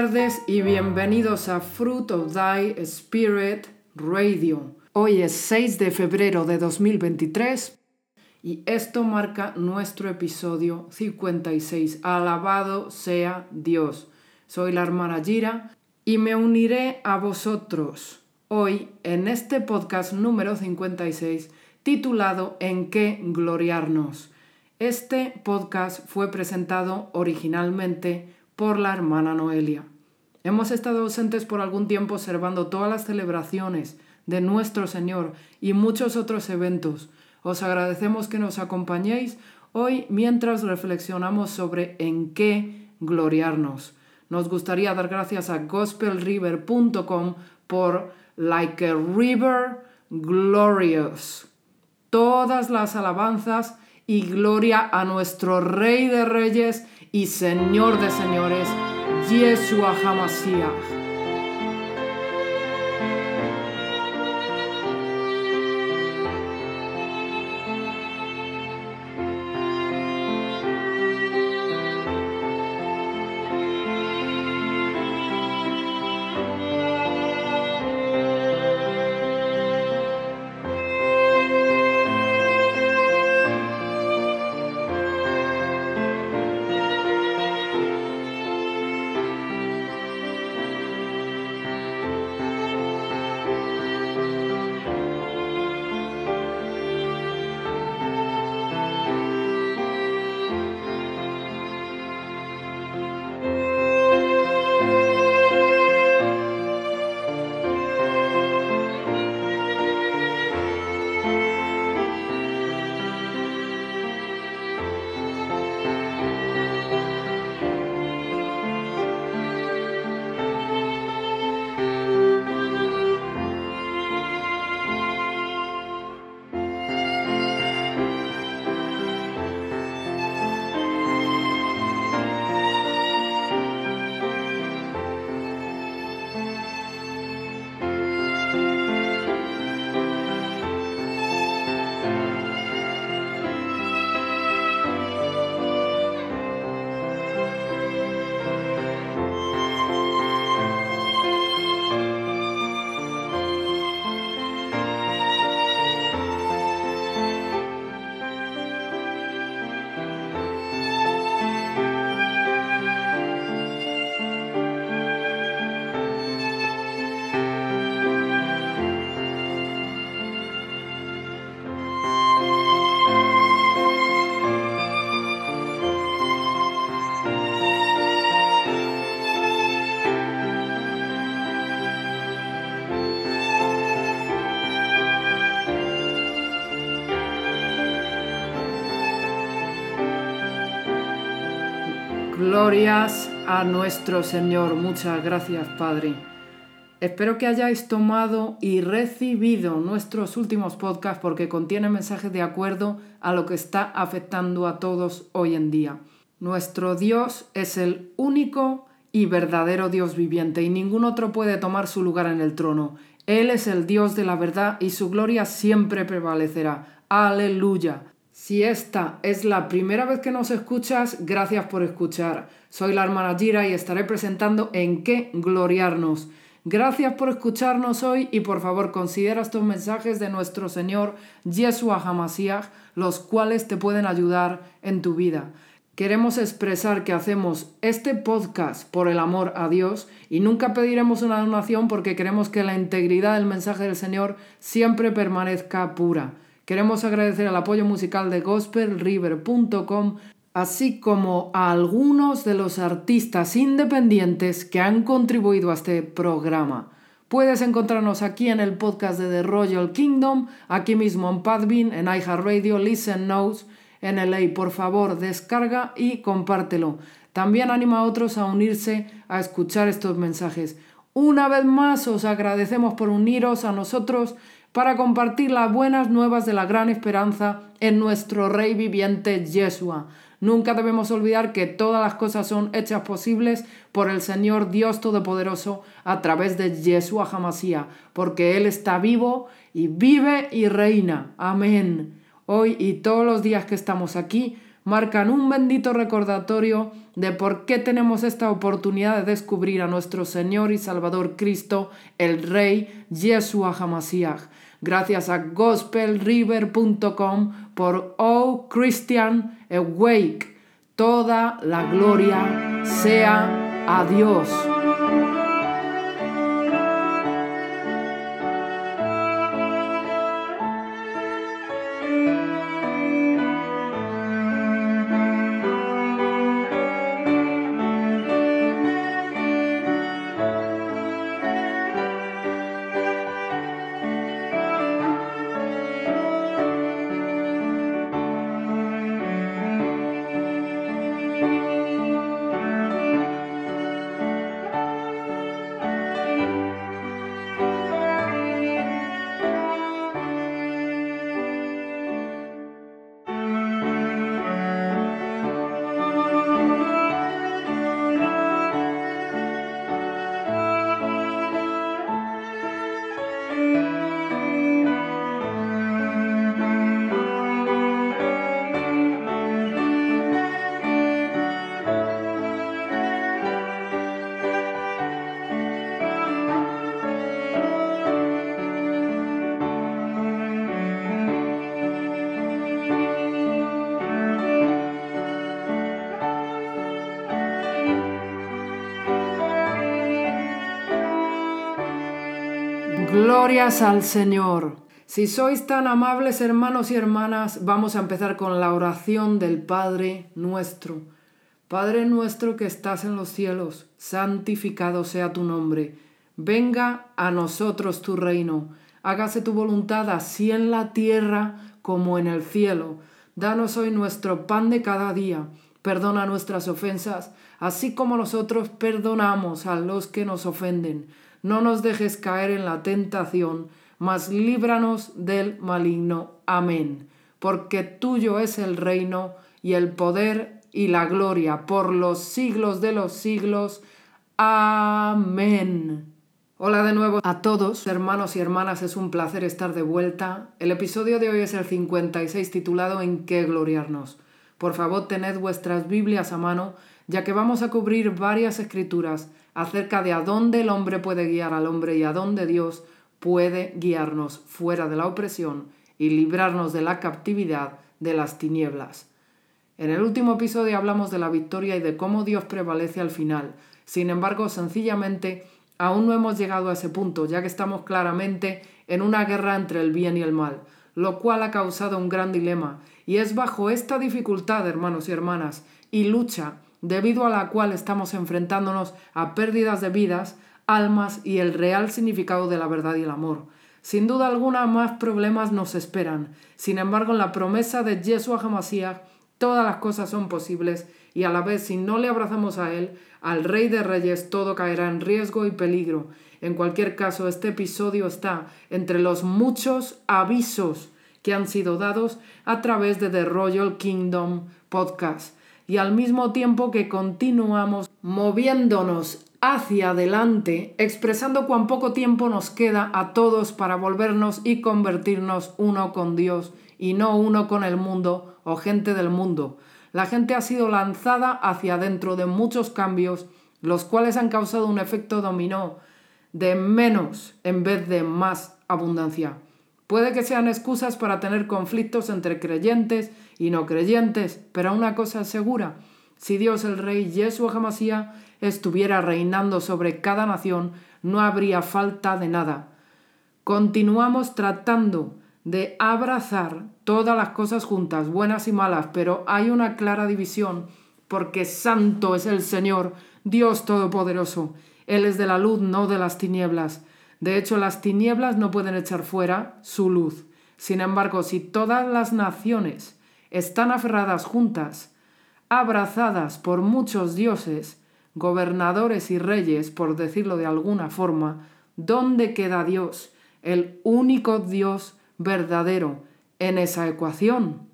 tardes y bienvenidos a Fruit of Thy Spirit Radio. Hoy es 6 de febrero de 2023 y esto marca nuestro episodio 56. Alabado sea Dios. Soy la hermana Gira y me uniré a vosotros hoy en este podcast número 56 titulado ¿En qué gloriarnos? Este podcast fue presentado originalmente por la hermana Noelia. Hemos estado ausentes por algún tiempo observando todas las celebraciones de nuestro Señor y muchos otros eventos. Os agradecemos que nos acompañéis hoy mientras reflexionamos sobre en qué gloriarnos. Nos gustaría dar gracias a gospelriver.com por Like a River Glorious. Todas las alabanzas y gloria a nuestro Rey de Reyes y Señor de Señores, Yeshua HaMashiach. Glorias a nuestro Señor. Muchas gracias, Padre. Espero que hayáis tomado y recibido nuestros últimos podcasts porque contienen mensajes de acuerdo a lo que está afectando a todos hoy en día. Nuestro Dios es el único y verdadero Dios viviente y ningún otro puede tomar su lugar en el trono. Él es el Dios de la verdad y su gloria siempre prevalecerá. Aleluya. Si esta es la primera vez que nos escuchas, gracias por escuchar. Soy la hermana Gira y estaré presentando en qué gloriarnos. Gracias por escucharnos hoy y por favor considera estos mensajes de nuestro Señor Yeshua Hamashiach, los cuales te pueden ayudar en tu vida. Queremos expresar que hacemos este podcast por el amor a Dios y nunca pediremos una donación porque queremos que la integridad del mensaje del Señor siempre permanezca pura. Queremos agradecer el apoyo musical de gospelriver.com, así como a algunos de los artistas independientes que han contribuido a este programa. Puedes encontrarnos aquí en el podcast de The Royal Kingdom, aquí mismo en Podbean, en iHeartRadio, Listen Notes, en LA. Por favor, descarga y compártelo. También anima a otros a unirse a escuchar estos mensajes. Una vez más os agradecemos por uniros a nosotros para compartir las buenas nuevas de la gran esperanza en nuestro Rey viviente Yeshua. Nunca debemos olvidar que todas las cosas son hechas posibles por el Señor Dios Todopoderoso a través de Yeshua Hamasía, porque Él está vivo y vive y reina. Amén. Hoy y todos los días que estamos aquí, marcan un bendito recordatorio de por qué tenemos esta oportunidad de descubrir a nuestro Señor y Salvador Cristo, el Rey Yeshua HaMashiach. Gracias a gospelriver.com por Oh Christian Awake. Toda la gloria sea a Dios. Glorias al Señor. Si sois tan amables hermanos y hermanas, vamos a empezar con la oración del Padre nuestro. Padre nuestro que estás en los cielos, santificado sea tu nombre. Venga a nosotros tu reino. Hágase tu voluntad así en la tierra como en el cielo. Danos hoy nuestro pan de cada día. Perdona nuestras ofensas, así como nosotros perdonamos a los que nos ofenden no nos dejes caer en la tentación, mas líbranos del maligno. Amén. Porque tuyo es el reino y el poder y la gloria por los siglos de los siglos. Amén. Hola de nuevo a todos, hermanos y hermanas, es un placer estar de vuelta. El episodio de hoy es el 56 titulado ¿En qué gloriarnos? Por favor, tened vuestras Biblias a mano, ya que vamos a cubrir varias escrituras acerca de a dónde el hombre puede guiar al hombre y a dónde Dios puede guiarnos fuera de la opresión y librarnos de la captividad de las tinieblas. En el último episodio hablamos de la victoria y de cómo Dios prevalece al final. Sin embargo, sencillamente, aún no hemos llegado a ese punto, ya que estamos claramente en una guerra entre el bien y el mal, lo cual ha causado un gran dilema. Y es bajo esta dificultad, hermanos y hermanas, y lucha debido a la cual estamos enfrentándonos a pérdidas de vidas, almas y el real significado de la verdad y el amor. Sin duda alguna más problemas nos esperan. Sin embargo, en la promesa de Yeshua HaMashiach, todas las cosas son posibles y a la vez si no le abrazamos a Él, al Rey de Reyes, todo caerá en riesgo y peligro. En cualquier caso, este episodio está entre los muchos avisos que han sido dados a través de The Royal Kingdom Podcast y al mismo tiempo que continuamos moviéndonos hacia adelante, expresando cuán poco tiempo nos queda a todos para volvernos y convertirnos uno con Dios y no uno con el mundo o gente del mundo. La gente ha sido lanzada hacia adentro de muchos cambios, los cuales han causado un efecto dominó de menos en vez de más abundancia. Puede que sean excusas para tener conflictos entre creyentes y no creyentes, pero una cosa es segura, si Dios el Rey Yeshua Hamasía estuviera reinando sobre cada nación, no habría falta de nada. Continuamos tratando de abrazar todas las cosas juntas, buenas y malas, pero hay una clara división, porque santo es el Señor, Dios Todopoderoso. Él es de la luz, no de las tinieblas. De hecho, las tinieblas no pueden echar fuera su luz. Sin embargo, si todas las naciones están aferradas juntas, abrazadas por muchos dioses, gobernadores y reyes, por decirlo de alguna forma, ¿dónde queda Dios, el único Dios verdadero, en esa ecuación?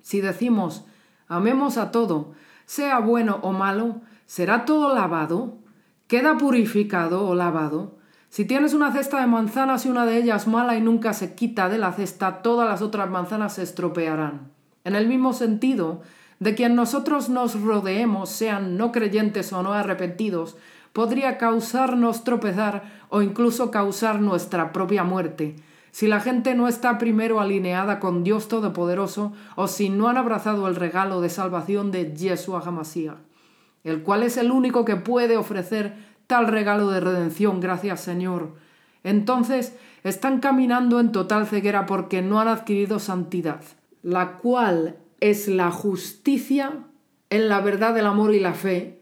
Si decimos, amemos a todo, sea bueno o malo, ¿será todo lavado? ¿Queda purificado o lavado? Si tienes una cesta de manzanas y una de ellas mala y nunca se quita de la cesta, todas las otras manzanas se estropearán. En el mismo sentido, de quien nosotros nos rodeemos, sean no creyentes o no arrepentidos, podría causarnos tropezar o incluso causar nuestra propia muerte. Si la gente no está primero alineada con Dios Todopoderoso o si no han abrazado el regalo de salvación de Yeshua HaMashiach, el cual es el único que puede ofrecer tal regalo de redención, gracias Señor. Entonces están caminando en total ceguera porque no han adquirido santidad, la cual es la justicia en la verdad del amor y la fe,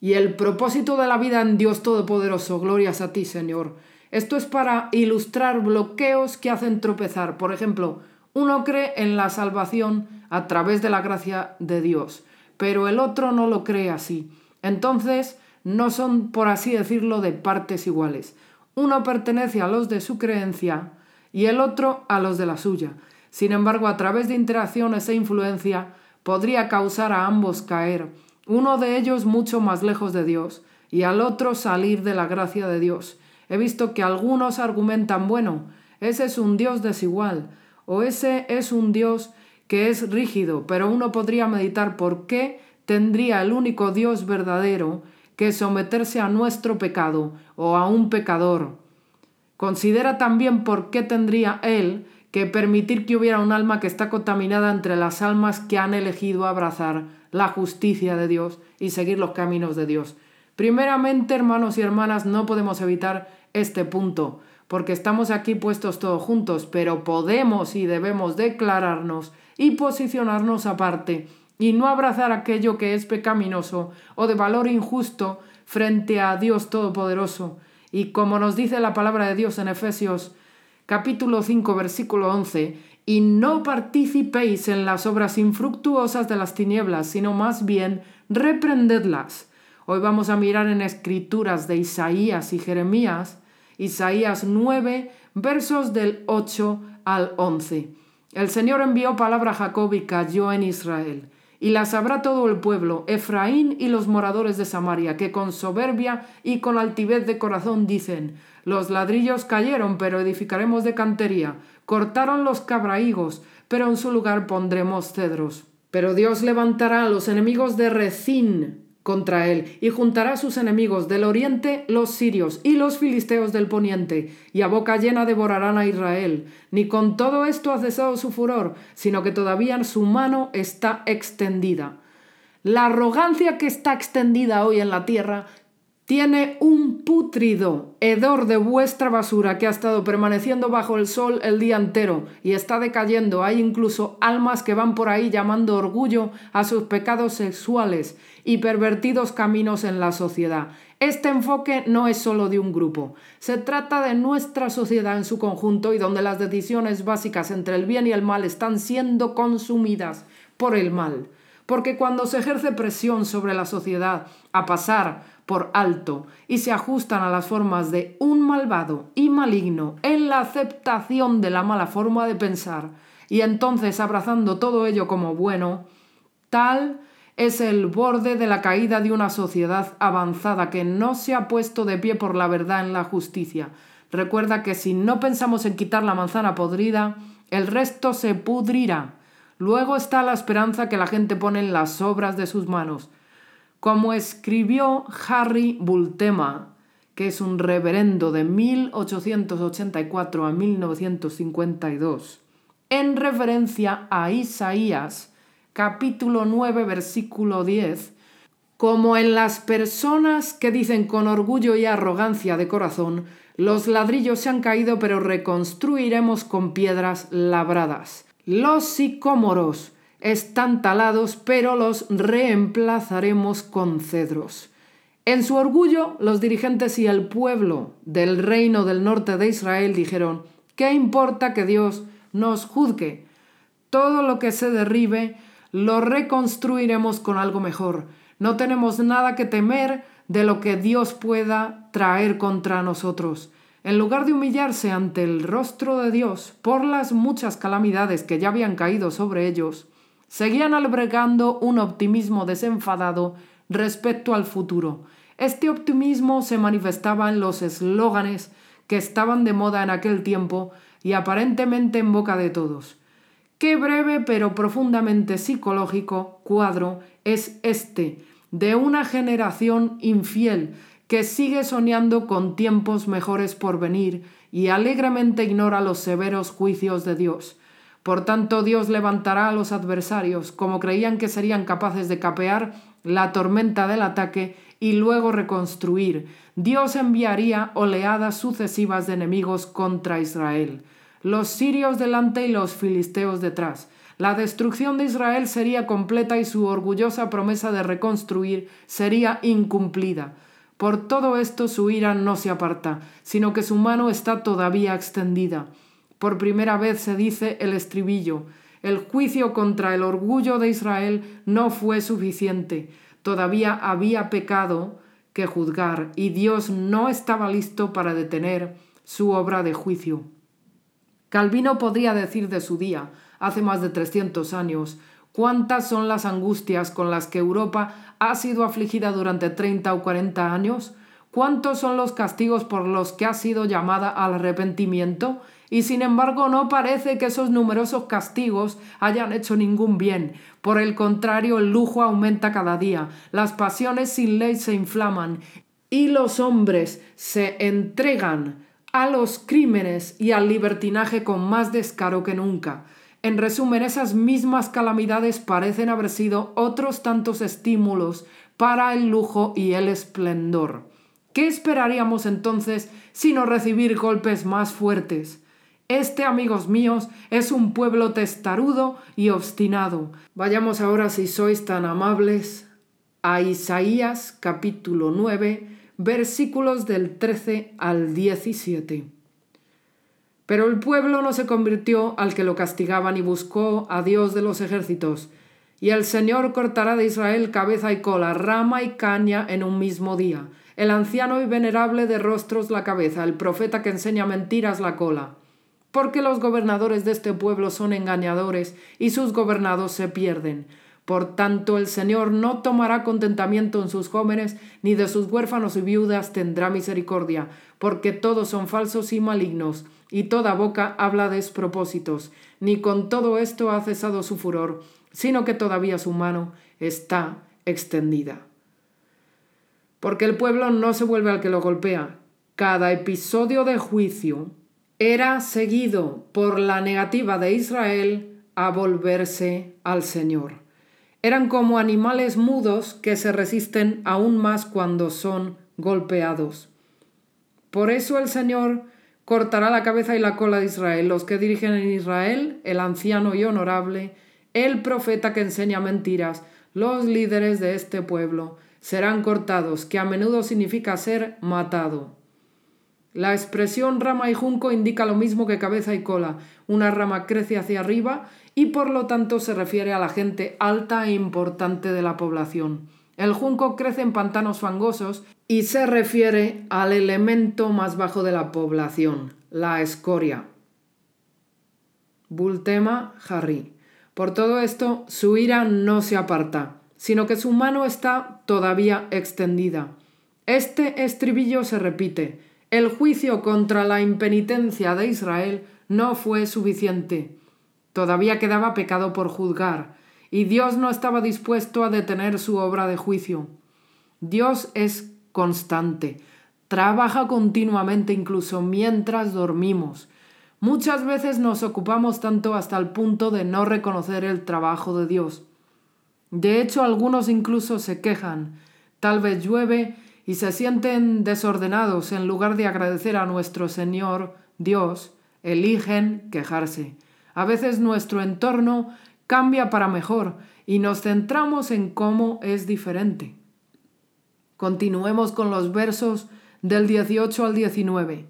y el propósito de la vida en Dios Todopoderoso. Glorias a ti, Señor. Esto es para ilustrar bloqueos que hacen tropezar. Por ejemplo, uno cree en la salvación a través de la gracia de Dios, pero el otro no lo cree así. Entonces, no son, por así decirlo, de partes iguales. Uno pertenece a los de su creencia y el otro a los de la suya. Sin embargo, a través de interacciones e influencia podría causar a ambos caer, uno de ellos mucho más lejos de Dios y al otro salir de la gracia de Dios. He visto que algunos argumentan, bueno, ese es un Dios desigual o ese es un Dios que es rígido, pero uno podría meditar por qué tendría el único Dios verdadero que someterse a nuestro pecado o a un pecador. Considera también por qué tendría Él que permitir que hubiera un alma que está contaminada entre las almas que han elegido abrazar la justicia de Dios y seguir los caminos de Dios. Primeramente, hermanos y hermanas, no podemos evitar este punto, porque estamos aquí puestos todos juntos, pero podemos y debemos declararnos y posicionarnos aparte y no abrazar aquello que es pecaminoso o de valor injusto frente a Dios Todopoderoso. Y como nos dice la palabra de Dios en Efesios capítulo 5, versículo 11, y no participéis en las obras infructuosas de las tinieblas, sino más bien reprendedlas. Hoy vamos a mirar en escrituras de Isaías y Jeremías, Isaías 9, versos del 8 al 11. El Señor envió palabra a Jacob y cayó en Israel. Y la sabrá todo el pueblo, Efraín y los moradores de Samaria, que con soberbia y con altivez de corazón dicen, los ladrillos cayeron, pero edificaremos de cantería. Cortaron los cabrahigos, pero en su lugar pondremos cedros. Pero Dios levantará a los enemigos de Recín contra él, y juntará a sus enemigos del oriente los sirios y los filisteos del poniente, y a boca llena devorarán a Israel. Ni con todo esto ha cesado su furor, sino que todavía su mano está extendida. La arrogancia que está extendida hoy en la tierra tiene un pútrido hedor de vuestra basura que ha estado permaneciendo bajo el sol el día entero y está decayendo. Hay incluso almas que van por ahí llamando orgullo a sus pecados sexuales y pervertidos caminos en la sociedad. Este enfoque no es solo de un grupo, se trata de nuestra sociedad en su conjunto y donde las decisiones básicas entre el bien y el mal están siendo consumidas por el mal. Porque cuando se ejerce presión sobre la sociedad a pasar por alto y se ajustan a las formas de un malvado y maligno en la aceptación de la mala forma de pensar y entonces abrazando todo ello como bueno, tal es el borde de la caída de una sociedad avanzada que no se ha puesto de pie por la verdad en la justicia. Recuerda que si no pensamos en quitar la manzana podrida, el resto se pudrirá. Luego está la esperanza que la gente pone en las obras de sus manos. Como escribió Harry Bultema, que es un reverendo de 1884 a 1952, en referencia a Isaías, capítulo 9, versículo 10, como en las personas que dicen con orgullo y arrogancia de corazón, los ladrillos se han caído, pero reconstruiremos con piedras labradas. Los sicómoros están talados, pero los reemplazaremos con cedros. En su orgullo, los dirigentes y el pueblo del reino del norte de Israel dijeron, ¿qué importa que Dios nos juzgue? Todo lo que se derribe lo reconstruiremos con algo mejor. No tenemos nada que temer de lo que Dios pueda traer contra nosotros. En lugar de humillarse ante el rostro de Dios por las muchas calamidades que ya habían caído sobre ellos, Seguían albergando un optimismo desenfadado respecto al futuro. Este optimismo se manifestaba en los eslóganes que estaban de moda en aquel tiempo y aparentemente en boca de todos. Qué breve pero profundamente psicológico cuadro es este de una generación infiel que sigue soñando con tiempos mejores por venir y alegremente ignora los severos juicios de Dios. Por tanto, Dios levantará a los adversarios, como creían que serían capaces de capear la tormenta del ataque y luego reconstruir. Dios enviaría oleadas sucesivas de enemigos contra Israel. Los sirios delante y los filisteos detrás. La destrucción de Israel sería completa y su orgullosa promesa de reconstruir sería incumplida. Por todo esto su ira no se aparta, sino que su mano está todavía extendida. Por primera vez se dice el estribillo. El juicio contra el orgullo de Israel no fue suficiente. Todavía había pecado que juzgar y Dios no estaba listo para detener su obra de juicio. Calvino podría decir de su día, hace más de 300 años, cuántas son las angustias con las que Europa ha sido afligida durante 30 o 40 años, cuántos son los castigos por los que ha sido llamada al arrepentimiento y sin embargo no parece que esos numerosos castigos hayan hecho ningún bien. Por el contrario, el lujo aumenta cada día, las pasiones sin ley se inflaman y los hombres se entregan a los crímenes y al libertinaje con más descaro que nunca. En resumen, esas mismas calamidades parecen haber sido otros tantos estímulos para el lujo y el esplendor. ¿Qué esperaríamos entonces sino recibir golpes más fuertes? Este, amigos míos, es un pueblo testarudo y obstinado. Vayamos ahora, si sois tan amables, a Isaías capítulo 9, versículos del 13 al 17. Pero el pueblo no se convirtió al que lo castigaban y buscó a Dios de los ejércitos. Y el Señor cortará de Israel cabeza y cola, rama y caña en un mismo día. El anciano y venerable de rostros la cabeza, el profeta que enseña mentiras la cola porque los gobernadores de este pueblo son engañadores y sus gobernados se pierden. Por tanto, el Señor no tomará contentamiento en sus jóvenes, ni de sus huérfanos y viudas tendrá misericordia, porque todos son falsos y malignos, y toda boca habla despropósitos. Ni con todo esto ha cesado su furor, sino que todavía su mano está extendida. Porque el pueblo no se vuelve al que lo golpea. Cada episodio de juicio era seguido por la negativa de Israel a volverse al Señor. Eran como animales mudos que se resisten aún más cuando son golpeados. Por eso el Señor cortará la cabeza y la cola de Israel, los que dirigen en Israel, el anciano y honorable, el profeta que enseña mentiras, los líderes de este pueblo, serán cortados, que a menudo significa ser matado. La expresión rama y junco indica lo mismo que cabeza y cola. Una rama crece hacia arriba y por lo tanto se refiere a la gente alta e importante de la población. El junco crece en pantanos fangosos y se refiere al elemento más bajo de la población, la escoria. Bultema Harry. Por todo esto, su ira no se aparta, sino que su mano está todavía extendida. Este estribillo se repite el juicio contra la impenitencia de Israel no fue suficiente. Todavía quedaba pecado por juzgar, y Dios no estaba dispuesto a detener su obra de juicio. Dios es constante, trabaja continuamente incluso mientras dormimos. Muchas veces nos ocupamos tanto hasta el punto de no reconocer el trabajo de Dios. De hecho, algunos incluso se quejan. Tal vez llueve y se sienten desordenados en lugar de agradecer a nuestro Señor Dios, eligen quejarse. A veces nuestro entorno cambia para mejor y nos centramos en cómo es diferente. Continuemos con los versos del 18 al 19.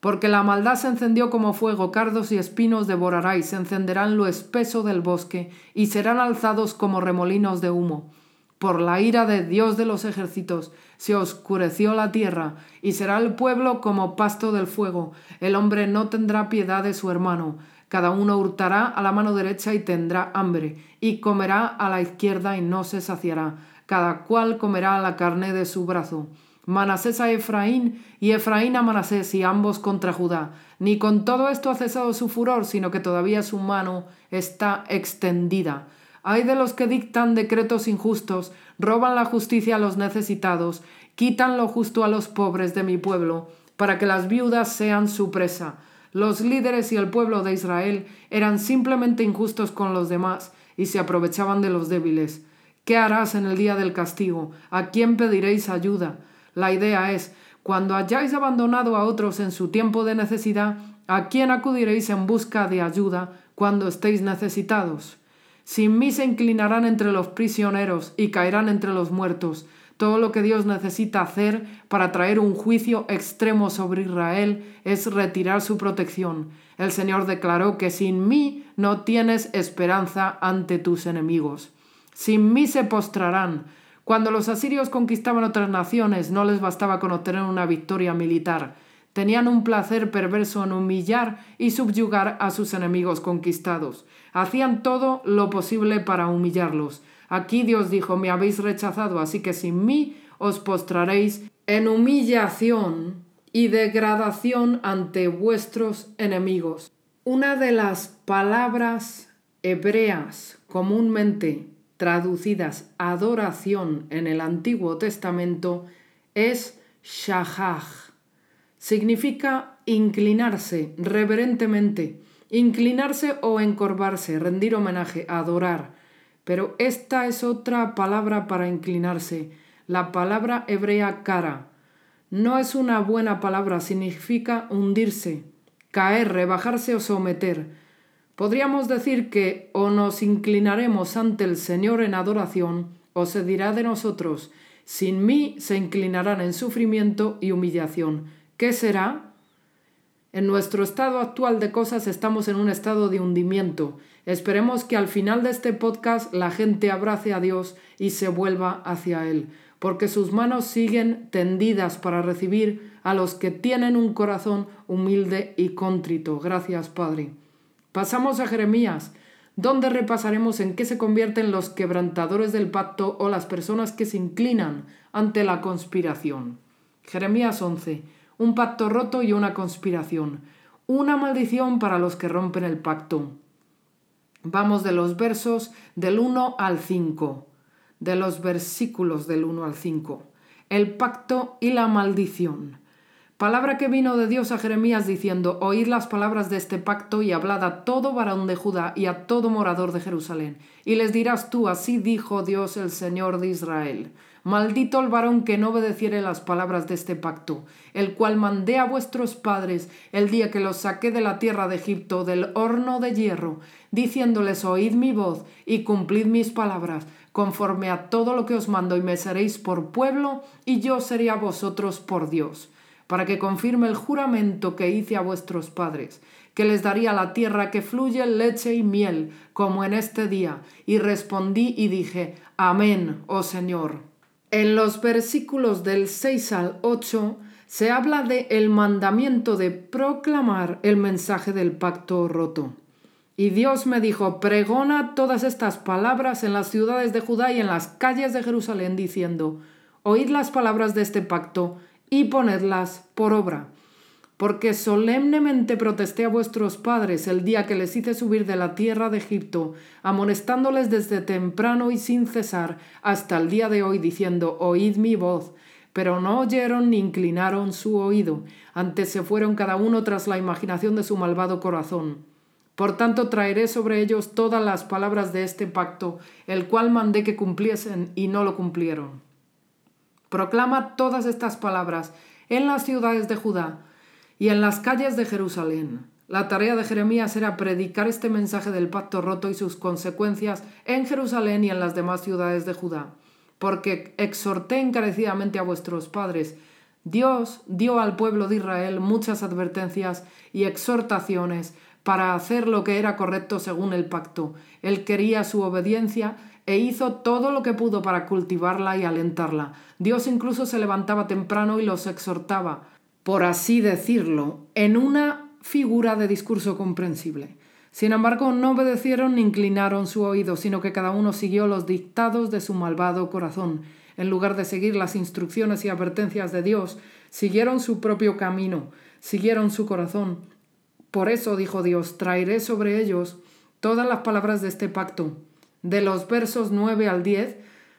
Porque la maldad se encendió como fuego, cardos y espinos devorará y se encenderán lo espeso del bosque y serán alzados como remolinos de humo. Por la ira de Dios de los ejércitos se oscureció la tierra, y será el pueblo como pasto del fuego. El hombre no tendrá piedad de su hermano. Cada uno hurtará a la mano derecha y tendrá hambre, y comerá a la izquierda y no se saciará. Cada cual comerá la carne de su brazo. Manasés a Efraín y Efraín a Manasés y ambos contra Judá. Ni con todo esto ha cesado su furor, sino que todavía su mano está extendida. Hay de los que dictan decretos injustos, roban la justicia a los necesitados, quitan lo justo a los pobres de mi pueblo, para que las viudas sean su presa. Los líderes y el pueblo de Israel eran simplemente injustos con los demás y se aprovechaban de los débiles. ¿Qué harás en el día del castigo? ¿A quién pediréis ayuda? La idea es, cuando hayáis abandonado a otros en su tiempo de necesidad, ¿a quién acudiréis en busca de ayuda cuando estéis necesitados? Sin mí se inclinarán entre los prisioneros y caerán entre los muertos. Todo lo que Dios necesita hacer para traer un juicio extremo sobre Israel es retirar su protección. El Señor declaró que sin mí no tienes esperanza ante tus enemigos. Sin mí se postrarán, cuando los asirios conquistaban otras naciones no les bastaba con obtener una victoria militar. Tenían un placer perverso en humillar y subyugar a sus enemigos conquistados. Hacían todo lo posible para humillarlos. Aquí Dios dijo, me habéis rechazado, así que sin mí os postraréis en humillación y degradación ante vuestros enemigos. Una de las palabras hebreas comúnmente traducidas adoración en el Antiguo Testamento es shahaj. Significa inclinarse reverentemente, inclinarse o encorvarse, rendir homenaje, adorar. Pero esta es otra palabra para inclinarse, la palabra hebrea cara. No es una buena palabra, significa hundirse, caer, rebajarse o someter. Podríamos decir que o nos inclinaremos ante el Señor en adoración, o se dirá de nosotros, sin mí se inclinarán en sufrimiento y humillación. ¿Qué será? En nuestro estado actual de cosas estamos en un estado de hundimiento. Esperemos que al final de este podcast la gente abrace a Dios y se vuelva hacia Él, porque sus manos siguen tendidas para recibir a los que tienen un corazón humilde y contrito. Gracias, Padre. Pasamos a Jeremías, donde repasaremos en qué se convierten los quebrantadores del pacto o las personas que se inclinan ante la conspiración. Jeremías 11. Un pacto roto y una conspiración. Una maldición para los que rompen el pacto. Vamos de los versos del 1 al 5. De los versículos del 1 al 5. El pacto y la maldición. Palabra que vino de Dios a Jeremías diciendo, Oíd las palabras de este pacto y hablad a todo varón de Judá y a todo morador de Jerusalén. Y les dirás tú, así dijo Dios el Señor de Israel. Maldito el varón que no obedeciere las palabras de este pacto, el cual mandé a vuestros padres el día que los saqué de la tierra de Egipto, del horno de hierro, diciéndoles, Oíd mi voz y cumplid mis palabras, conforme a todo lo que os mando, y me seréis por pueblo, y yo seré a vosotros por Dios para que confirme el juramento que hice a vuestros padres, que les daría la tierra que fluye leche y miel, como en este día. Y respondí y dije, Amén, oh Señor. En los versículos del 6 al 8 se habla de el mandamiento de proclamar el mensaje del pacto roto. Y Dios me dijo, pregona todas estas palabras en las ciudades de Judá y en las calles de Jerusalén, diciendo, Oíd las palabras de este pacto y ponedlas por obra. Porque solemnemente protesté a vuestros padres el día que les hice subir de la tierra de Egipto, amonestándoles desde temprano y sin cesar hasta el día de hoy, diciendo, Oíd mi voz. Pero no oyeron ni inclinaron su oído, antes se fueron cada uno tras la imaginación de su malvado corazón. Por tanto traeré sobre ellos todas las palabras de este pacto, el cual mandé que cumpliesen y no lo cumplieron. Proclama todas estas palabras en las ciudades de Judá y en las calles de Jerusalén. La tarea de Jeremías era predicar este mensaje del pacto roto y sus consecuencias en Jerusalén y en las demás ciudades de Judá. Porque exhorté encarecidamente a vuestros padres. Dios dio al pueblo de Israel muchas advertencias y exhortaciones para hacer lo que era correcto según el pacto. Él quería su obediencia e hizo todo lo que pudo para cultivarla y alentarla. Dios incluso se levantaba temprano y los exhortaba, por así decirlo, en una figura de discurso comprensible. Sin embargo, no obedecieron ni inclinaron su oído, sino que cada uno siguió los dictados de su malvado corazón. en lugar de seguir las instrucciones y advertencias de Dios, siguieron su propio camino, siguieron su corazón. Por eso dijo Dios, traeré sobre ellos todas las palabras de este pacto. De los versos 9 al 10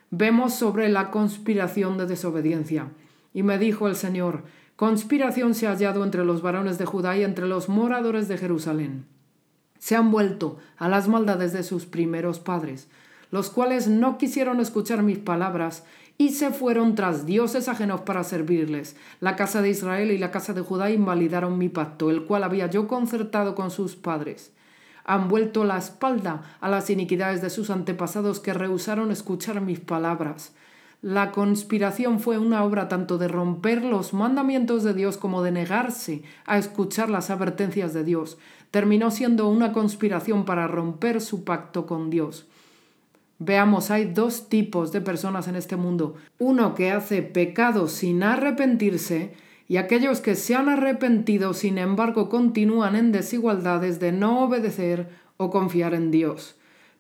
vemos sobre la conspiración de desobediencia. Y me dijo el Señor, conspiración se ha hallado entre los varones de Judá y entre los moradores de Jerusalén. Se han vuelto a las maldades de sus primeros padres, los cuales no quisieron escuchar mis palabras y se fueron tras dioses ajenos para servirles. La casa de Israel y la casa de Judá invalidaron mi pacto, el cual había yo concertado con sus padres. Han vuelto la espalda a las iniquidades de sus antepasados que rehusaron escuchar mis palabras. La conspiración fue una obra tanto de romper los mandamientos de Dios como de negarse a escuchar las advertencias de Dios. Terminó siendo una conspiración para romper su pacto con Dios. Veamos, hay dos tipos de personas en este mundo. Uno que hace pecado sin arrepentirse y aquellos que se han arrepentido sin embargo continúan en desigualdades de no obedecer o confiar en Dios.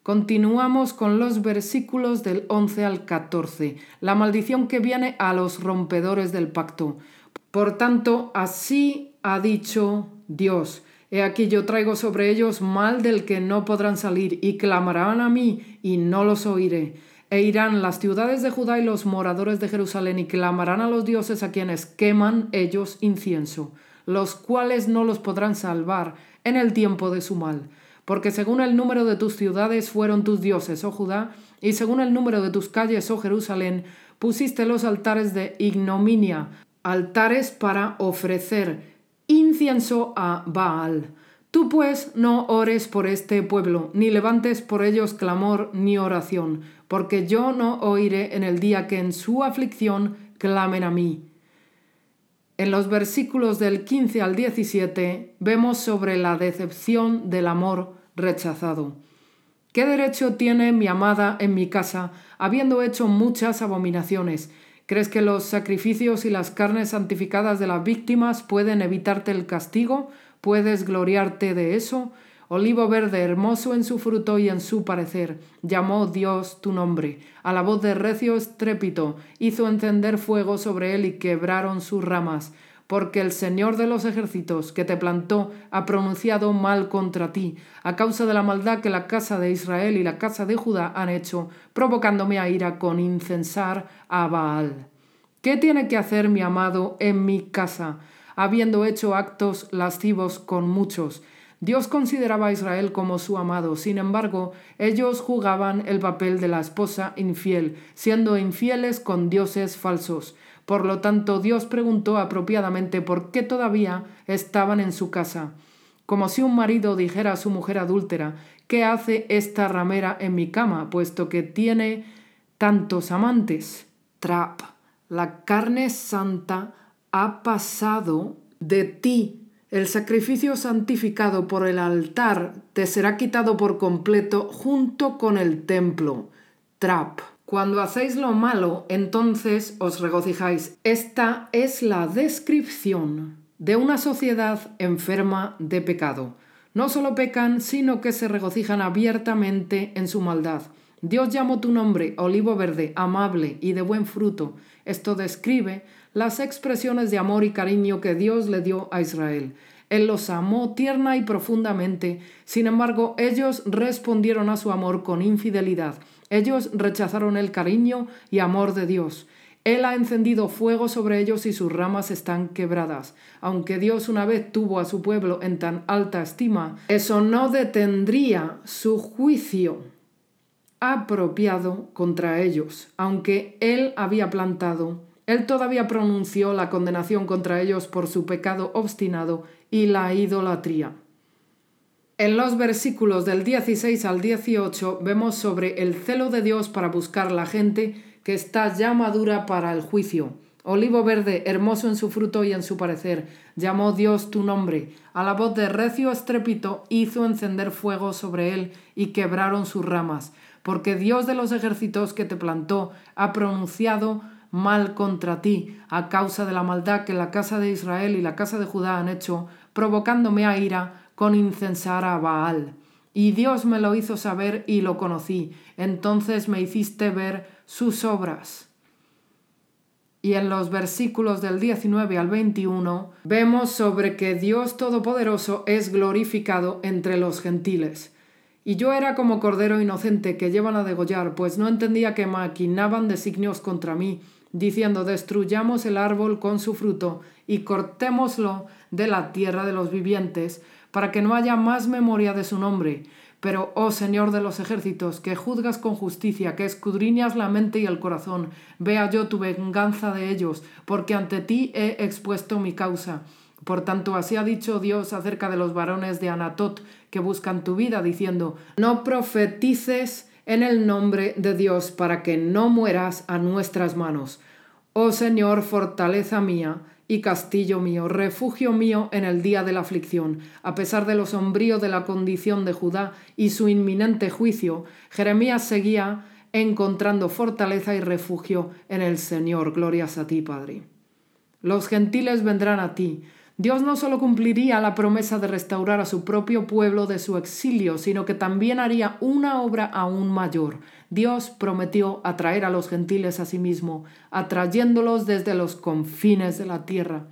Continuamos con los versículos del 11 al 14, la maldición que viene a los rompedores del pacto. Por tanto, así ha dicho Dios He aquí yo traigo sobre ellos mal del que no podrán salir, y clamarán a mí, y no los oiré. E irán las ciudades de Judá y los moradores de Jerusalén, y clamarán a los dioses a quienes queman ellos incienso, los cuales no los podrán salvar en el tiempo de su mal. Porque según el número de tus ciudades fueron tus dioses, oh Judá, y según el número de tus calles, oh Jerusalén, pusiste los altares de ignominia, altares para ofrecer incienso a Baal. Tú pues no ores por este pueblo, ni levantes por ellos clamor ni oración, porque yo no oiré en el día que en su aflicción clamen a mí. En los versículos del 15 al 17 vemos sobre la decepción del amor rechazado. ¿Qué derecho tiene mi amada en mi casa, habiendo hecho muchas abominaciones? ¿Crees que los sacrificios y las carnes santificadas de las víctimas pueden evitarte el castigo? ¿Puedes gloriarte de eso? Olivo verde, hermoso en su fruto y en su parecer, llamó Dios tu nombre. A la voz de recio estrépito hizo encender fuego sobre él y quebraron sus ramas porque el Señor de los ejércitos que te plantó ha pronunciado mal contra ti, a causa de la maldad que la casa de Israel y la casa de Judá han hecho, provocándome a ira con incensar a Baal. ¿Qué tiene que hacer mi amado en mi casa, habiendo hecho actos lascivos con muchos? Dios consideraba a Israel como su amado, sin embargo, ellos jugaban el papel de la esposa infiel, siendo infieles con dioses falsos. Por lo tanto, Dios preguntó apropiadamente por qué todavía estaban en su casa. Como si un marido dijera a su mujer adúltera, ¿qué hace esta ramera en mi cama, puesto que tiene tantos amantes? Trap, la carne santa ha pasado de ti. El sacrificio santificado por el altar te será quitado por completo junto con el templo. Trap. Cuando hacéis lo malo, entonces os regocijáis. Esta es la descripción de una sociedad enferma de pecado. No solo pecan, sino que se regocijan abiertamente en su maldad. Dios llamó tu nombre, olivo verde, amable y de buen fruto. Esto describe las expresiones de amor y cariño que Dios le dio a Israel. Él los amó tierna y profundamente, sin embargo ellos respondieron a su amor con infidelidad. Ellos rechazaron el cariño y amor de Dios. Él ha encendido fuego sobre ellos y sus ramas están quebradas. Aunque Dios una vez tuvo a su pueblo en tan alta estima, eso no detendría su juicio apropiado contra ellos. Aunque Él había plantado, Él todavía pronunció la condenación contra ellos por su pecado obstinado y la idolatría. En los versículos del 16 al 18 vemos sobre el celo de Dios para buscar la gente que está ya madura para el juicio. Olivo verde, hermoso en su fruto y en su parecer, llamó Dios tu nombre. A la voz de recio estrépito hizo encender fuego sobre él y quebraron sus ramas, porque Dios de los ejércitos que te plantó ha pronunciado mal contra ti a causa de la maldad que la casa de Israel y la casa de Judá han hecho, provocándome a ira con incensar a Baal. Y Dios me lo hizo saber y lo conocí. Entonces me hiciste ver sus obras. y en los versículos del 19 al 21 vemos sobre que Dios Todopoderoso es glorificado entre los gentiles. Y yo era como cordero inocente que llevan a degollar, pues no entendía que maquinaban designios contra mí, diciendo destruyamos el árbol con su fruto y cortémoslo de la tierra de los vivientes, para que no haya más memoria de su nombre. Pero, oh Señor de los ejércitos, que juzgas con justicia, que escudriñas la mente y el corazón, vea yo tu venganza de ellos, porque ante ti he expuesto mi causa. Por tanto, así ha dicho Dios acerca de los varones de Anatot que buscan tu vida, diciendo, no profetices en el nombre de Dios para que no mueras a nuestras manos. Oh Señor, fortaleza mía y castillo mío, refugio mío en el día de la aflicción. A pesar de lo sombrío de la condición de Judá y su inminente juicio, Jeremías seguía encontrando fortaleza y refugio en el Señor. Glorias a ti, Padre. Los gentiles vendrán a ti, Dios no solo cumpliría la promesa de restaurar a su propio pueblo de su exilio, sino que también haría una obra aún mayor. Dios prometió atraer a los gentiles a sí mismo, atrayéndolos desde los confines de la tierra.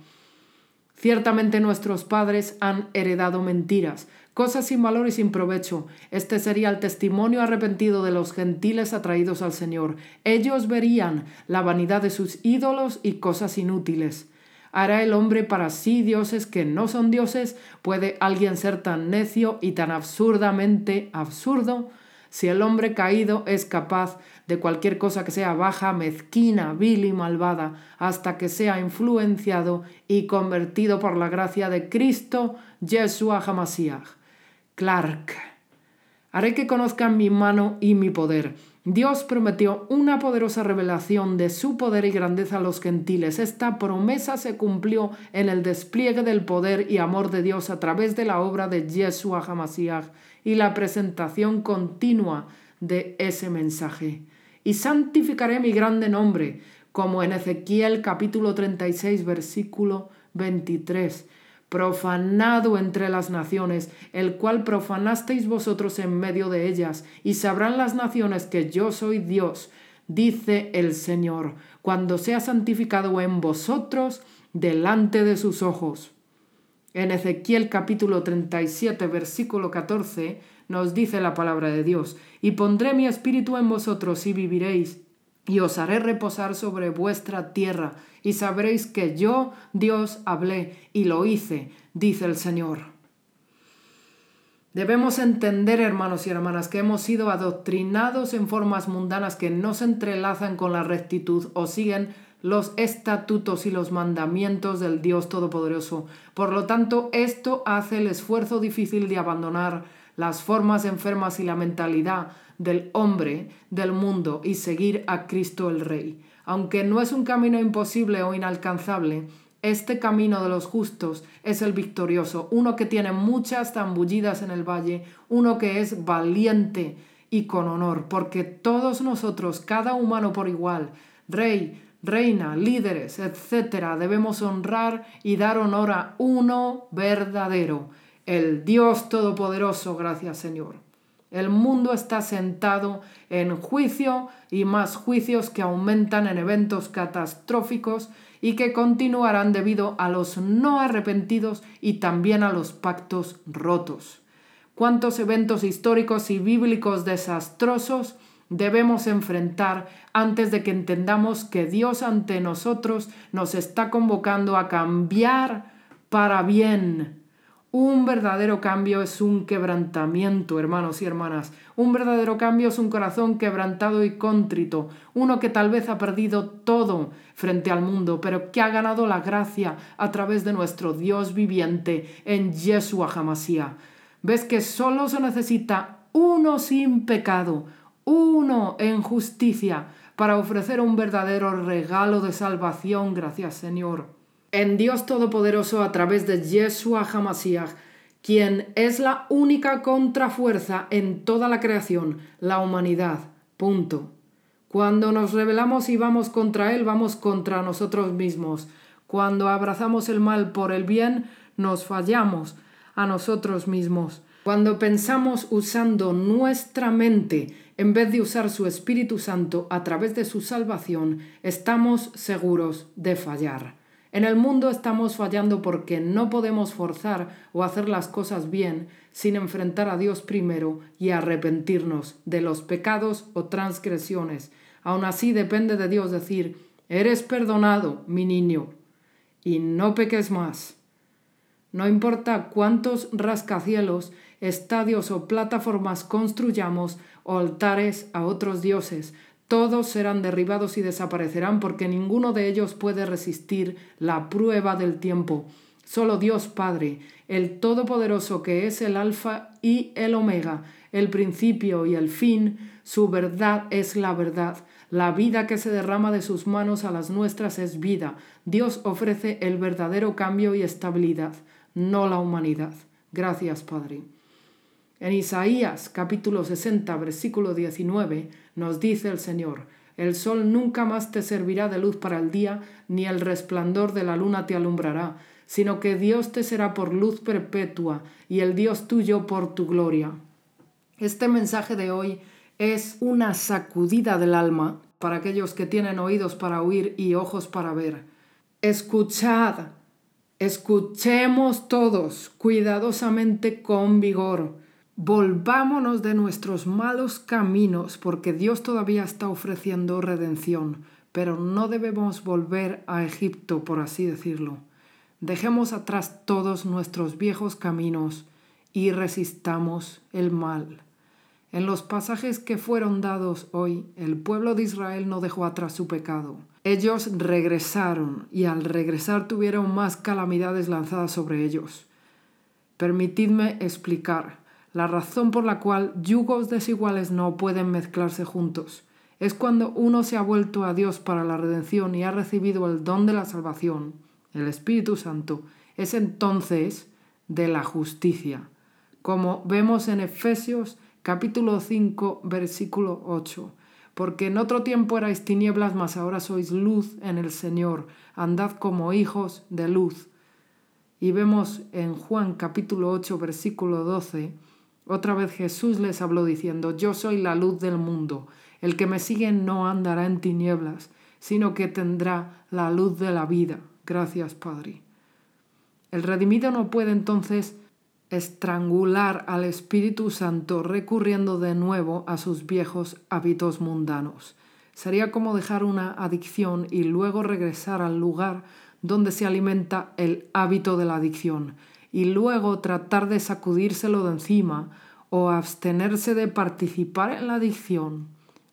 Ciertamente nuestros padres han heredado mentiras, cosas sin valor y sin provecho. Este sería el testimonio arrepentido de los gentiles atraídos al Señor. Ellos verían la vanidad de sus ídolos y cosas inútiles. ¿Hará el hombre para sí dioses que no son dioses? ¿Puede alguien ser tan necio y tan absurdamente absurdo? Si el hombre caído es capaz de cualquier cosa que sea baja, mezquina, vil y malvada, hasta que sea influenciado y convertido por la gracia de Cristo, Yeshua Hamasiach. Clark. Haré que conozcan mi mano y mi poder Dios prometió una poderosa revelación de su poder y grandeza a los gentiles. Esta promesa se cumplió en el despliegue del poder y amor de Dios a través de la obra de Yeshua HaMashiach y la presentación continua de ese mensaje. Y santificaré mi grande nombre, como en Ezequiel capítulo 36 versículo 23 profanado entre las naciones, el cual profanasteis vosotros en medio de ellas, y sabrán las naciones que yo soy Dios, dice el Señor, cuando sea santificado en vosotros delante de sus ojos. En Ezequiel capítulo 37, versículo 14, nos dice la palabra de Dios, y pondré mi espíritu en vosotros y viviréis, y os haré reposar sobre vuestra tierra, y sabréis que yo, Dios, hablé y lo hice, dice el Señor. Debemos entender, hermanos y hermanas, que hemos sido adoctrinados en formas mundanas que no se entrelazan con la rectitud o siguen los estatutos y los mandamientos del Dios Todopoderoso. Por lo tanto, esto hace el esfuerzo difícil de abandonar las formas enfermas y la mentalidad del hombre, del mundo y seguir a Cristo el Rey. Aunque no es un camino imposible o inalcanzable, este camino de los justos es el victorioso, uno que tiene muchas zambullidas en el valle, uno que es valiente y con honor, porque todos nosotros, cada humano por igual, rey, reina, líderes, etcétera, debemos honrar y dar honor a uno verdadero, el Dios Todopoderoso, gracias Señor. El mundo está sentado en juicio y más juicios que aumentan en eventos catastróficos y que continuarán debido a los no arrepentidos y también a los pactos rotos. ¿Cuántos eventos históricos y bíblicos desastrosos debemos enfrentar antes de que entendamos que Dios ante nosotros nos está convocando a cambiar para bien? Un verdadero cambio es un quebrantamiento, hermanos y hermanas. Un verdadero cambio es un corazón quebrantado y contrito, uno que tal vez ha perdido todo frente al mundo, pero que ha ganado la gracia a través de nuestro Dios viviente en Yeshua Hamashiach. Ves que solo se necesita uno sin pecado, uno en justicia, para ofrecer un verdadero regalo de salvación, gracias Señor en Dios Todopoderoso a través de Yeshua Hamashiach, quien es la única contrafuerza en toda la creación, la humanidad. Punto. Cuando nos rebelamos y vamos contra Él, vamos contra nosotros mismos. Cuando abrazamos el mal por el bien, nos fallamos a nosotros mismos. Cuando pensamos usando nuestra mente en vez de usar su Espíritu Santo a través de su salvación, estamos seguros de fallar. En el mundo estamos fallando porque no podemos forzar o hacer las cosas bien sin enfrentar a Dios primero y arrepentirnos de los pecados o transgresiones. Aún así depende de Dios decir, eres perdonado, mi niño, y no peques más. No importa cuántos rascacielos, estadios o plataformas construyamos o altares a otros dioses, todos serán derribados y desaparecerán porque ninguno de ellos puede resistir la prueba del tiempo. Solo Dios Padre, el Todopoderoso que es el Alfa y el Omega, el principio y el fin, su verdad es la verdad. La vida que se derrama de sus manos a las nuestras es vida. Dios ofrece el verdadero cambio y estabilidad, no la humanidad. Gracias, Padre. En Isaías capítulo 60, versículo 19, nos dice el Señor, el sol nunca más te servirá de luz para el día, ni el resplandor de la luna te alumbrará, sino que Dios te será por luz perpetua y el Dios tuyo por tu gloria. Este mensaje de hoy es una sacudida del alma para aquellos que tienen oídos para oír y ojos para ver. Escuchad, escuchemos todos cuidadosamente con vigor Volvámonos de nuestros malos caminos, porque Dios todavía está ofreciendo redención, pero no debemos volver a Egipto, por así decirlo. Dejemos atrás todos nuestros viejos caminos y resistamos el mal. En los pasajes que fueron dados hoy, el pueblo de Israel no dejó atrás su pecado. Ellos regresaron y al regresar tuvieron más calamidades lanzadas sobre ellos. Permitidme explicar la razón por la cual yugos desiguales no pueden mezclarse juntos es cuando uno se ha vuelto a Dios para la redención y ha recibido el don de la salvación, el Espíritu Santo, es entonces de la justicia, como vemos en Efesios capítulo 5 versículo 8. Porque en otro tiempo erais tinieblas, mas ahora sois luz en el Señor, andad como hijos de luz. Y vemos en Juan capítulo 8 versículo 12, otra vez Jesús les habló diciendo, Yo soy la luz del mundo, el que me sigue no andará en tinieblas, sino que tendrá la luz de la vida. Gracias, Padre. El redimido no puede entonces estrangular al Espíritu Santo recurriendo de nuevo a sus viejos hábitos mundanos. Sería como dejar una adicción y luego regresar al lugar donde se alimenta el hábito de la adicción y luego tratar de sacudírselo de encima o abstenerse de participar en la adicción,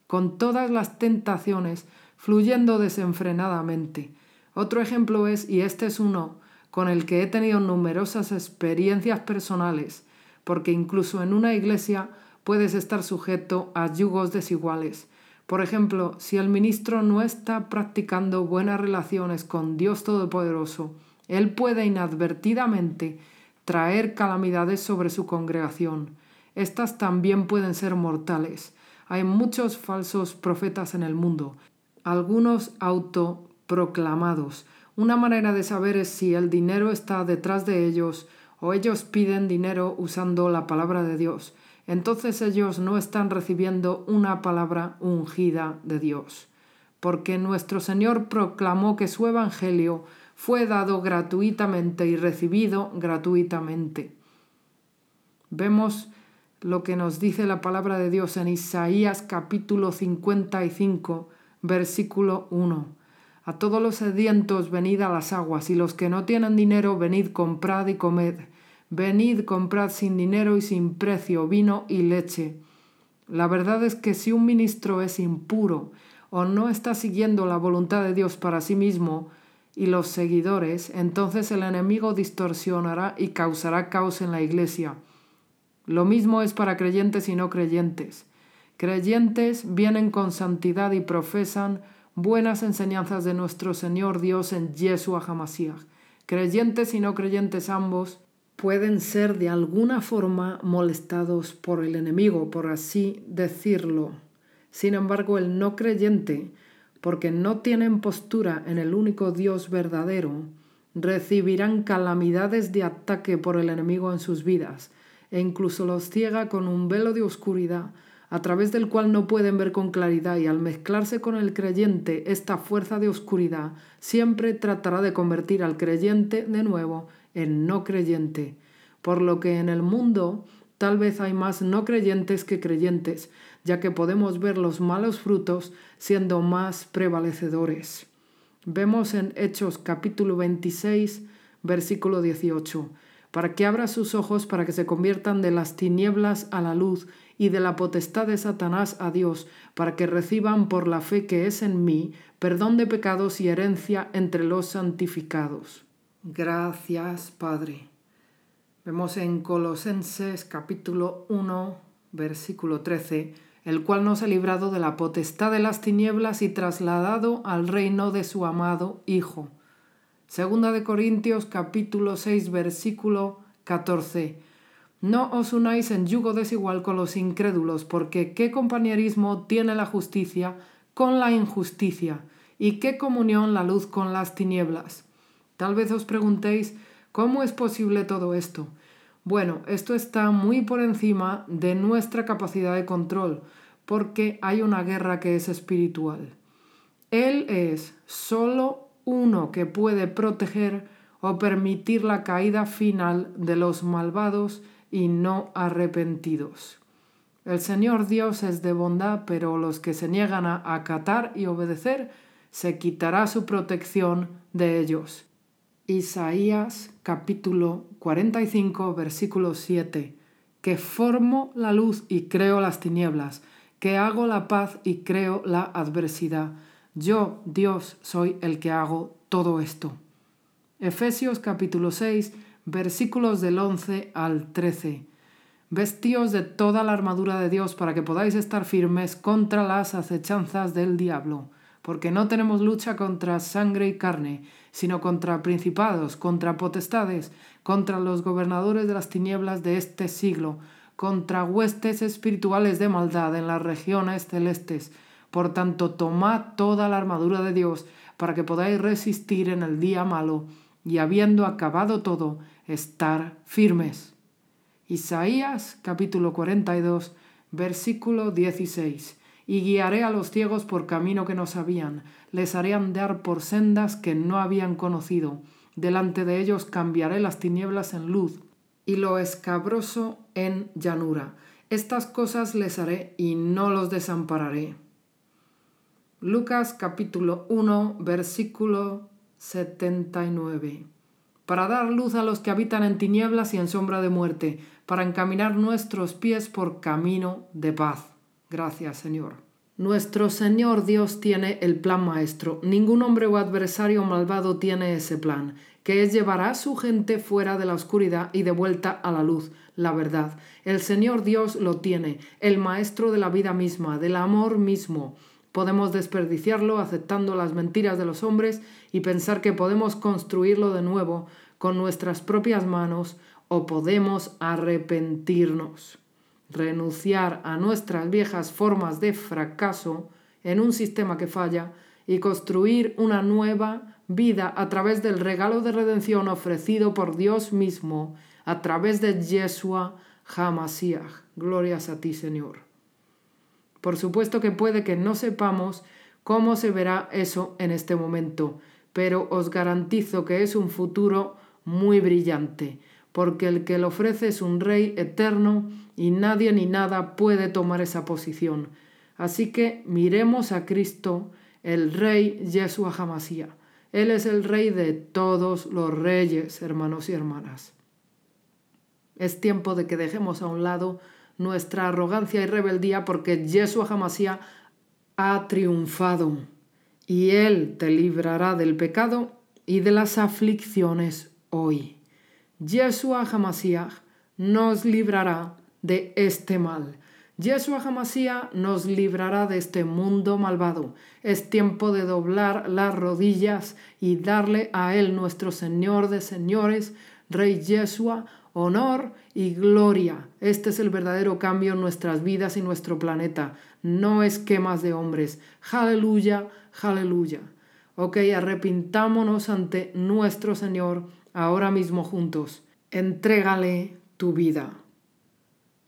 con todas las tentaciones fluyendo desenfrenadamente. Otro ejemplo es, y este es uno con el que he tenido numerosas experiencias personales, porque incluso en una iglesia puedes estar sujeto a yugos desiguales. Por ejemplo, si el ministro no está practicando buenas relaciones con Dios Todopoderoso, él puede inadvertidamente traer calamidades sobre su congregación. Estas también pueden ser mortales. Hay muchos falsos profetas en el mundo, algunos autoproclamados. Una manera de saber es si el dinero está detrás de ellos o ellos piden dinero usando la palabra de Dios. Entonces ellos no están recibiendo una palabra ungida de Dios. Porque nuestro Señor proclamó que su Evangelio fue dado gratuitamente y recibido gratuitamente. Vemos lo que nos dice la palabra de Dios en Isaías capítulo 55, versículo 1. A todos los sedientos venid a las aguas, y los que no tienen dinero venid comprad y comed. Venid comprad sin dinero y sin precio vino y leche. La verdad es que si un ministro es impuro o no está siguiendo la voluntad de Dios para sí mismo, y los seguidores, entonces el enemigo distorsionará y causará caos en la iglesia. Lo mismo es para creyentes y no creyentes. Creyentes vienen con santidad y profesan buenas enseñanzas de nuestro Señor Dios en Yeshua HaMashiach. Creyentes y no creyentes ambos pueden ser de alguna forma molestados por el enemigo, por así decirlo. Sin embargo, el no creyente porque no tienen postura en el único Dios verdadero, recibirán calamidades de ataque por el enemigo en sus vidas, e incluso los ciega con un velo de oscuridad a través del cual no pueden ver con claridad y al mezclarse con el creyente esta fuerza de oscuridad siempre tratará de convertir al creyente de nuevo en no creyente, por lo que en el mundo tal vez hay más no creyentes que creyentes, ya que podemos ver los malos frutos siendo más prevalecedores. Vemos en Hechos capítulo 26, versículo 18, para que abra sus ojos para que se conviertan de las tinieblas a la luz y de la potestad de Satanás a Dios, para que reciban por la fe que es en mí perdón de pecados y herencia entre los santificados. Gracias, Padre. Vemos en Colosenses capítulo 1, versículo 13, el cual nos ha librado de la potestad de las tinieblas y trasladado al reino de su amado Hijo. Segunda de Corintios capítulo 6 versículo 14. No os unáis en yugo desigual con los incrédulos, porque qué compañerismo tiene la justicia con la injusticia, y qué comunión la luz con las tinieblas. Tal vez os preguntéis, ¿cómo es posible todo esto? Bueno, esto está muy por encima de nuestra capacidad de control, porque hay una guerra que es espiritual. Él es solo uno que puede proteger o permitir la caída final de los malvados y no arrepentidos. El Señor Dios es de bondad, pero los que se niegan a acatar y obedecer, se quitará su protección de ellos. Isaías capítulo 45 versículo 7, que formo la luz y creo las tinieblas, que hago la paz y creo la adversidad. Yo, Dios, soy el que hago todo esto. Efesios capítulo 6 versículos del 11 al 13. Vestíos de toda la armadura de Dios para que podáis estar firmes contra las acechanzas del diablo porque no tenemos lucha contra sangre y carne, sino contra principados, contra potestades, contra los gobernadores de las tinieblas de este siglo, contra huestes espirituales de maldad en las regiones celestes. Por tanto, tomad toda la armadura de Dios para que podáis resistir en el día malo y habiendo acabado todo, estar firmes. Isaías capítulo 42, versículo 16 y guiaré a los ciegos por camino que no sabían, les haré andar por sendas que no habían conocido, delante de ellos cambiaré las tinieblas en luz y lo escabroso en llanura. Estas cosas les haré y no los desampararé. Lucas capítulo 1 versículo 79. Para dar luz a los que habitan en tinieblas y en sombra de muerte, para encaminar nuestros pies por camino de paz. Gracias, Señor. Nuestro Señor Dios tiene el plan maestro. Ningún hombre o adversario malvado tiene ese plan, que es llevar a su gente fuera de la oscuridad y de vuelta a la luz, la verdad. El Señor Dios lo tiene, el maestro de la vida misma, del amor mismo. Podemos desperdiciarlo aceptando las mentiras de los hombres y pensar que podemos construirlo de nuevo con nuestras propias manos o podemos arrepentirnos renunciar a nuestras viejas formas de fracaso en un sistema que falla y construir una nueva vida a través del regalo de redención ofrecido por Dios mismo a través de Yeshua Hamasiach. Glorias a ti, Señor. Por supuesto que puede que no sepamos cómo se verá eso en este momento, pero os garantizo que es un futuro muy brillante porque el que lo ofrece es un rey eterno y nadie ni nada puede tomar esa posición. Así que miremos a Cristo, el rey Yeshua Hamasía. Él es el rey de todos los reyes, hermanos y hermanas. Es tiempo de que dejemos a un lado nuestra arrogancia y rebeldía porque Yeshua Hamasía ha triunfado y Él te librará del pecado y de las aflicciones hoy. Yeshua Hamashiach nos librará de este mal. Yeshua Hamashiach nos librará de este mundo malvado. Es tiempo de doblar las rodillas y darle a Él, nuestro Señor de señores, Rey Yeshua, honor y gloria. Este es el verdadero cambio en nuestras vidas y nuestro planeta. No esquemas de hombres. Aleluya, aleluya. Ok, arrepintámonos ante nuestro Señor ahora mismo juntos. Entrégale tu vida.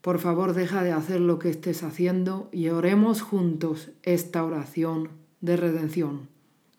Por favor, deja de hacer lo que estés haciendo y oremos juntos esta oración de redención.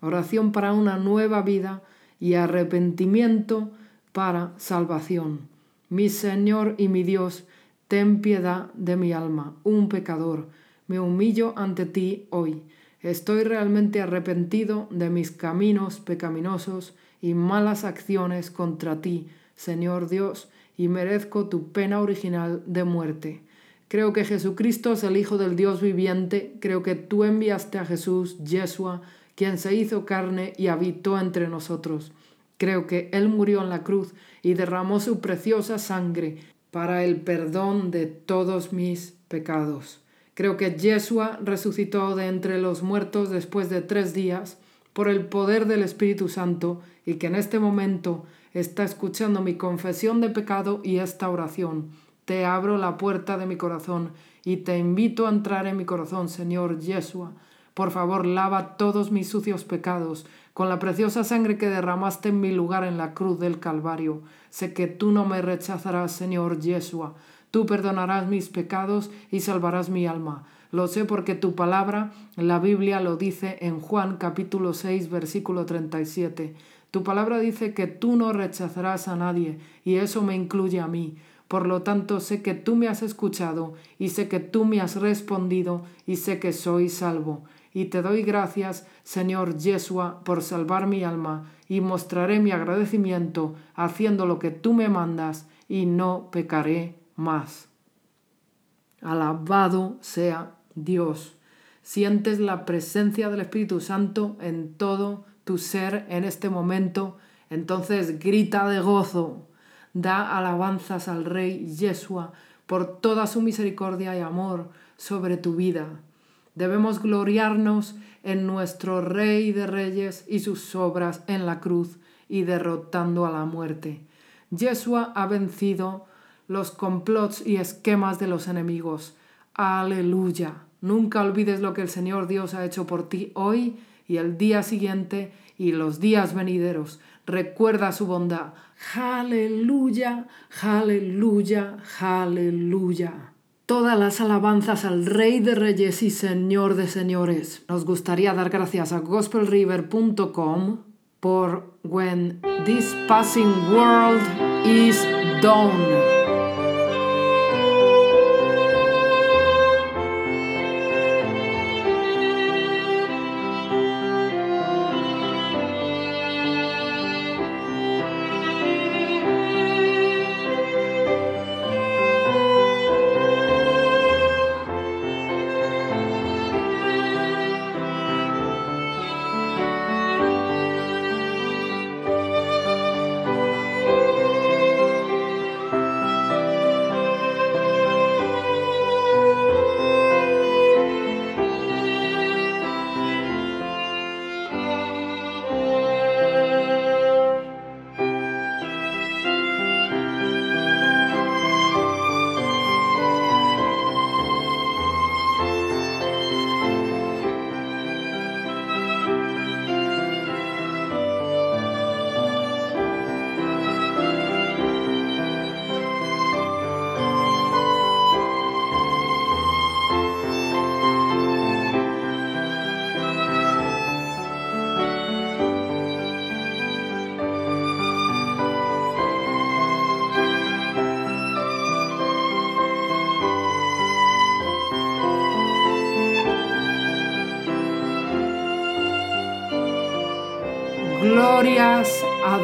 Oración para una nueva vida y arrepentimiento para salvación. Mi Señor y mi Dios, ten piedad de mi alma, un pecador. Me humillo ante ti hoy. Estoy realmente arrepentido de mis caminos pecaminosos y malas acciones contra ti, Señor Dios, y merezco tu pena original de muerte. Creo que Jesucristo es el Hijo del Dios viviente, creo que tú enviaste a Jesús, Yeshua, quien se hizo carne y habitó entre nosotros. Creo que Él murió en la cruz y derramó su preciosa sangre para el perdón de todos mis pecados. Creo que Yeshua resucitó de entre los muertos después de tres días por el poder del Espíritu Santo y que en este momento está escuchando mi confesión de pecado y esta oración. Te abro la puerta de mi corazón y te invito a entrar en mi corazón, Señor Yeshua. Por favor, lava todos mis sucios pecados con la preciosa sangre que derramaste en mi lugar en la cruz del Calvario. Sé que tú no me rechazarás, Señor Yeshua. Tú perdonarás mis pecados y salvarás mi alma. Lo sé porque tu palabra, la Biblia lo dice en Juan capítulo 6 versículo 37. Tu palabra dice que tú no rechazarás a nadie y eso me incluye a mí. Por lo tanto, sé que tú me has escuchado y sé que tú me has respondido y sé que soy salvo. Y te doy gracias, Señor Yeshua, por salvar mi alma y mostraré mi agradecimiento haciendo lo que tú me mandas y no pecaré más. Alabado sea Dios. Sientes la presencia del Espíritu Santo en todo tu ser en este momento, entonces grita de gozo, da alabanzas al Rey Yeshua por toda su misericordia y amor sobre tu vida. Debemos gloriarnos en nuestro Rey de Reyes y sus obras en la cruz y derrotando a la muerte. Yeshua ha vencido los complots y esquemas de los enemigos. Aleluya. Nunca olvides lo que el Señor Dios ha hecho por ti hoy y el día siguiente y los días venideros. Recuerda su bondad. Aleluya, aleluya, aleluya. Todas las alabanzas al Rey de Reyes y Señor de Señores. Nos gustaría dar gracias a gospelriver.com por When This Passing World is Done.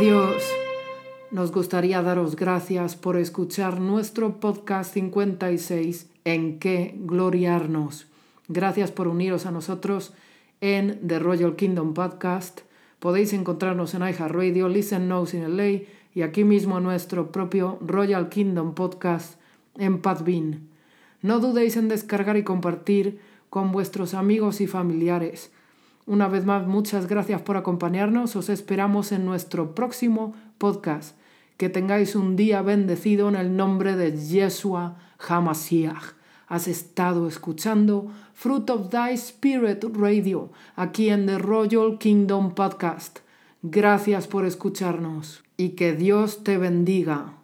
Dios. Nos gustaría daros gracias por escuchar nuestro podcast 56 en qué gloriarnos. Gracias por uniros a nosotros en The Royal Kingdom Podcast. Podéis encontrarnos en iHeartRadio, Listen Notes in LA y aquí mismo en nuestro propio Royal Kingdom Podcast en Podbean. No dudéis en descargar y compartir con vuestros amigos y familiares. Una vez más, muchas gracias por acompañarnos. Os esperamos en nuestro próximo podcast. Que tengáis un día bendecido en el nombre de Yeshua Hamashiach. Has estado escuchando Fruit of Thy Spirit Radio aquí en The Royal Kingdom Podcast. Gracias por escucharnos y que Dios te bendiga.